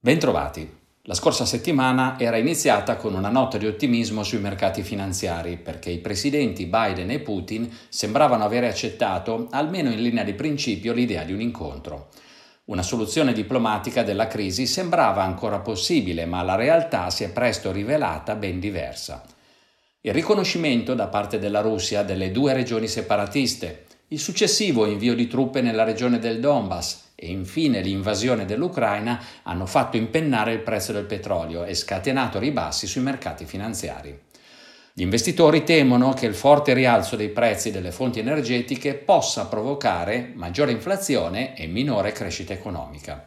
Bentrovati. La scorsa settimana era iniziata con una nota di ottimismo sui mercati finanziari perché i presidenti Biden e Putin sembravano avere accettato, almeno in linea di principio, l'idea di un incontro. Una soluzione diplomatica della crisi sembrava ancora possibile, ma la realtà si è presto rivelata ben diversa. Il riconoscimento da parte della Russia delle due regioni separatiste, il successivo invio di truppe nella regione del Donbass e infine l'invasione dell'Ucraina hanno fatto impennare il prezzo del petrolio e scatenato ribassi sui mercati finanziari. Gli investitori temono che il forte rialzo dei prezzi delle fonti energetiche possa provocare maggiore inflazione e minore crescita economica.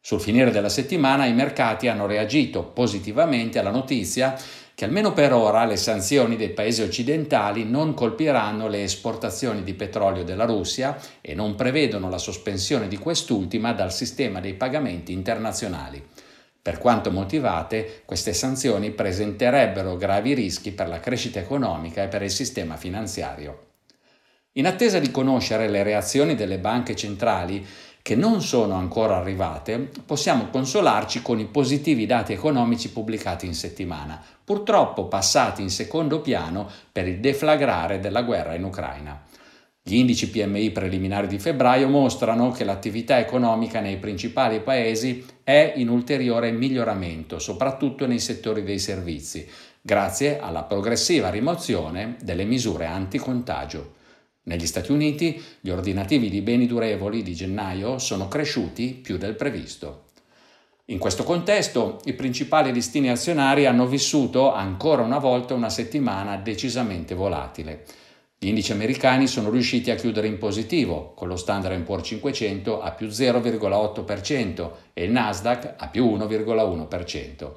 Sul finire della settimana i mercati hanno reagito positivamente alla notizia che almeno per ora le sanzioni dei paesi occidentali non colpiranno le esportazioni di petrolio della Russia e non prevedono la sospensione di quest'ultima dal sistema dei pagamenti internazionali. Per quanto motivate, queste sanzioni presenterebbero gravi rischi per la crescita economica e per il sistema finanziario. In attesa di conoscere le reazioni delle banche centrali, che non sono ancora arrivate, possiamo consolarci con i positivi dati economici pubblicati in settimana, purtroppo passati in secondo piano per il deflagrare della guerra in Ucraina. Gli indici PMI preliminari di febbraio mostrano che l'attività economica nei principali paesi è in ulteriore miglioramento, soprattutto nei settori dei servizi, grazie alla progressiva rimozione delle misure anticontagio. Negli Stati Uniti gli ordinativi di beni durevoli di gennaio sono cresciuti più del previsto. In questo contesto i principali listini azionari hanno vissuto ancora una volta una settimana decisamente volatile. Gli indici americani sono riusciti a chiudere in positivo, con lo Standard Poor's 500 a più 0,8% e il Nasdaq a più 1,1%.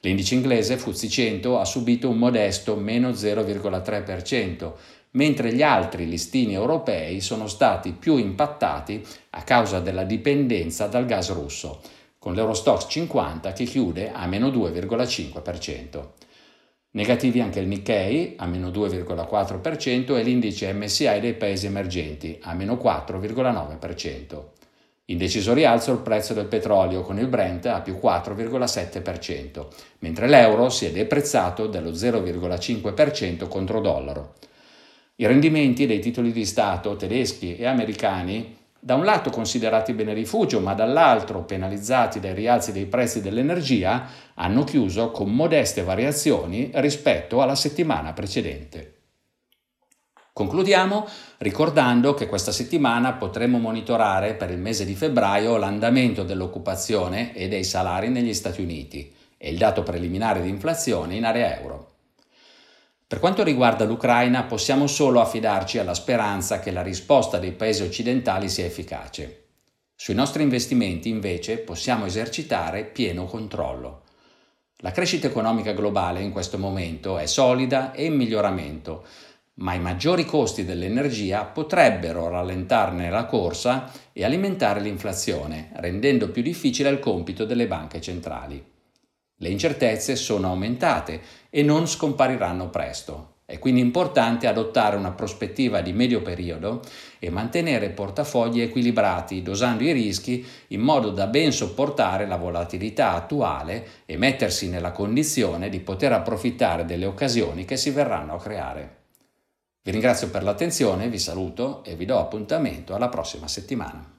L'indice inglese FTSE 100 ha subito un modesto meno 0,3%, mentre gli altri listini europei sono stati più impattati a causa della dipendenza dal gas russo, con l'Eurostox 50 che chiude a meno 2,5%. Negativi anche il Nikkei a meno 2,4% e l'indice MSI dei paesi emergenti a meno 4,9%. In deciso rialzo il prezzo del petrolio con il Brent a più 4,7%, mentre l'euro si è deprezzato dello 0,5% contro dollaro. I rendimenti dei titoli di Stato tedeschi e americani, da un lato considerati bene rifugio, ma dall'altro penalizzati dai rialzi dei prezzi dell'energia, hanno chiuso con modeste variazioni rispetto alla settimana precedente. Concludiamo ricordando che questa settimana potremo monitorare per il mese di febbraio l'andamento dell'occupazione e dei salari negli Stati Uniti e il dato preliminare di inflazione in area euro. Per quanto riguarda l'Ucraina, possiamo solo affidarci alla speranza che la risposta dei paesi occidentali sia efficace. Sui nostri investimenti, invece, possiamo esercitare pieno controllo. La crescita economica globale in questo momento è solida e in miglioramento, ma i maggiori costi dell'energia potrebbero rallentarne la corsa e alimentare l'inflazione, rendendo più difficile il compito delle banche centrali. Le incertezze sono aumentate e non scompariranno presto. È quindi importante adottare una prospettiva di medio periodo e mantenere portafogli equilibrati, dosando i rischi in modo da ben sopportare la volatilità attuale e mettersi nella condizione di poter approfittare delle occasioni che si verranno a creare. Vi ringrazio per l'attenzione, vi saluto e vi do appuntamento alla prossima settimana.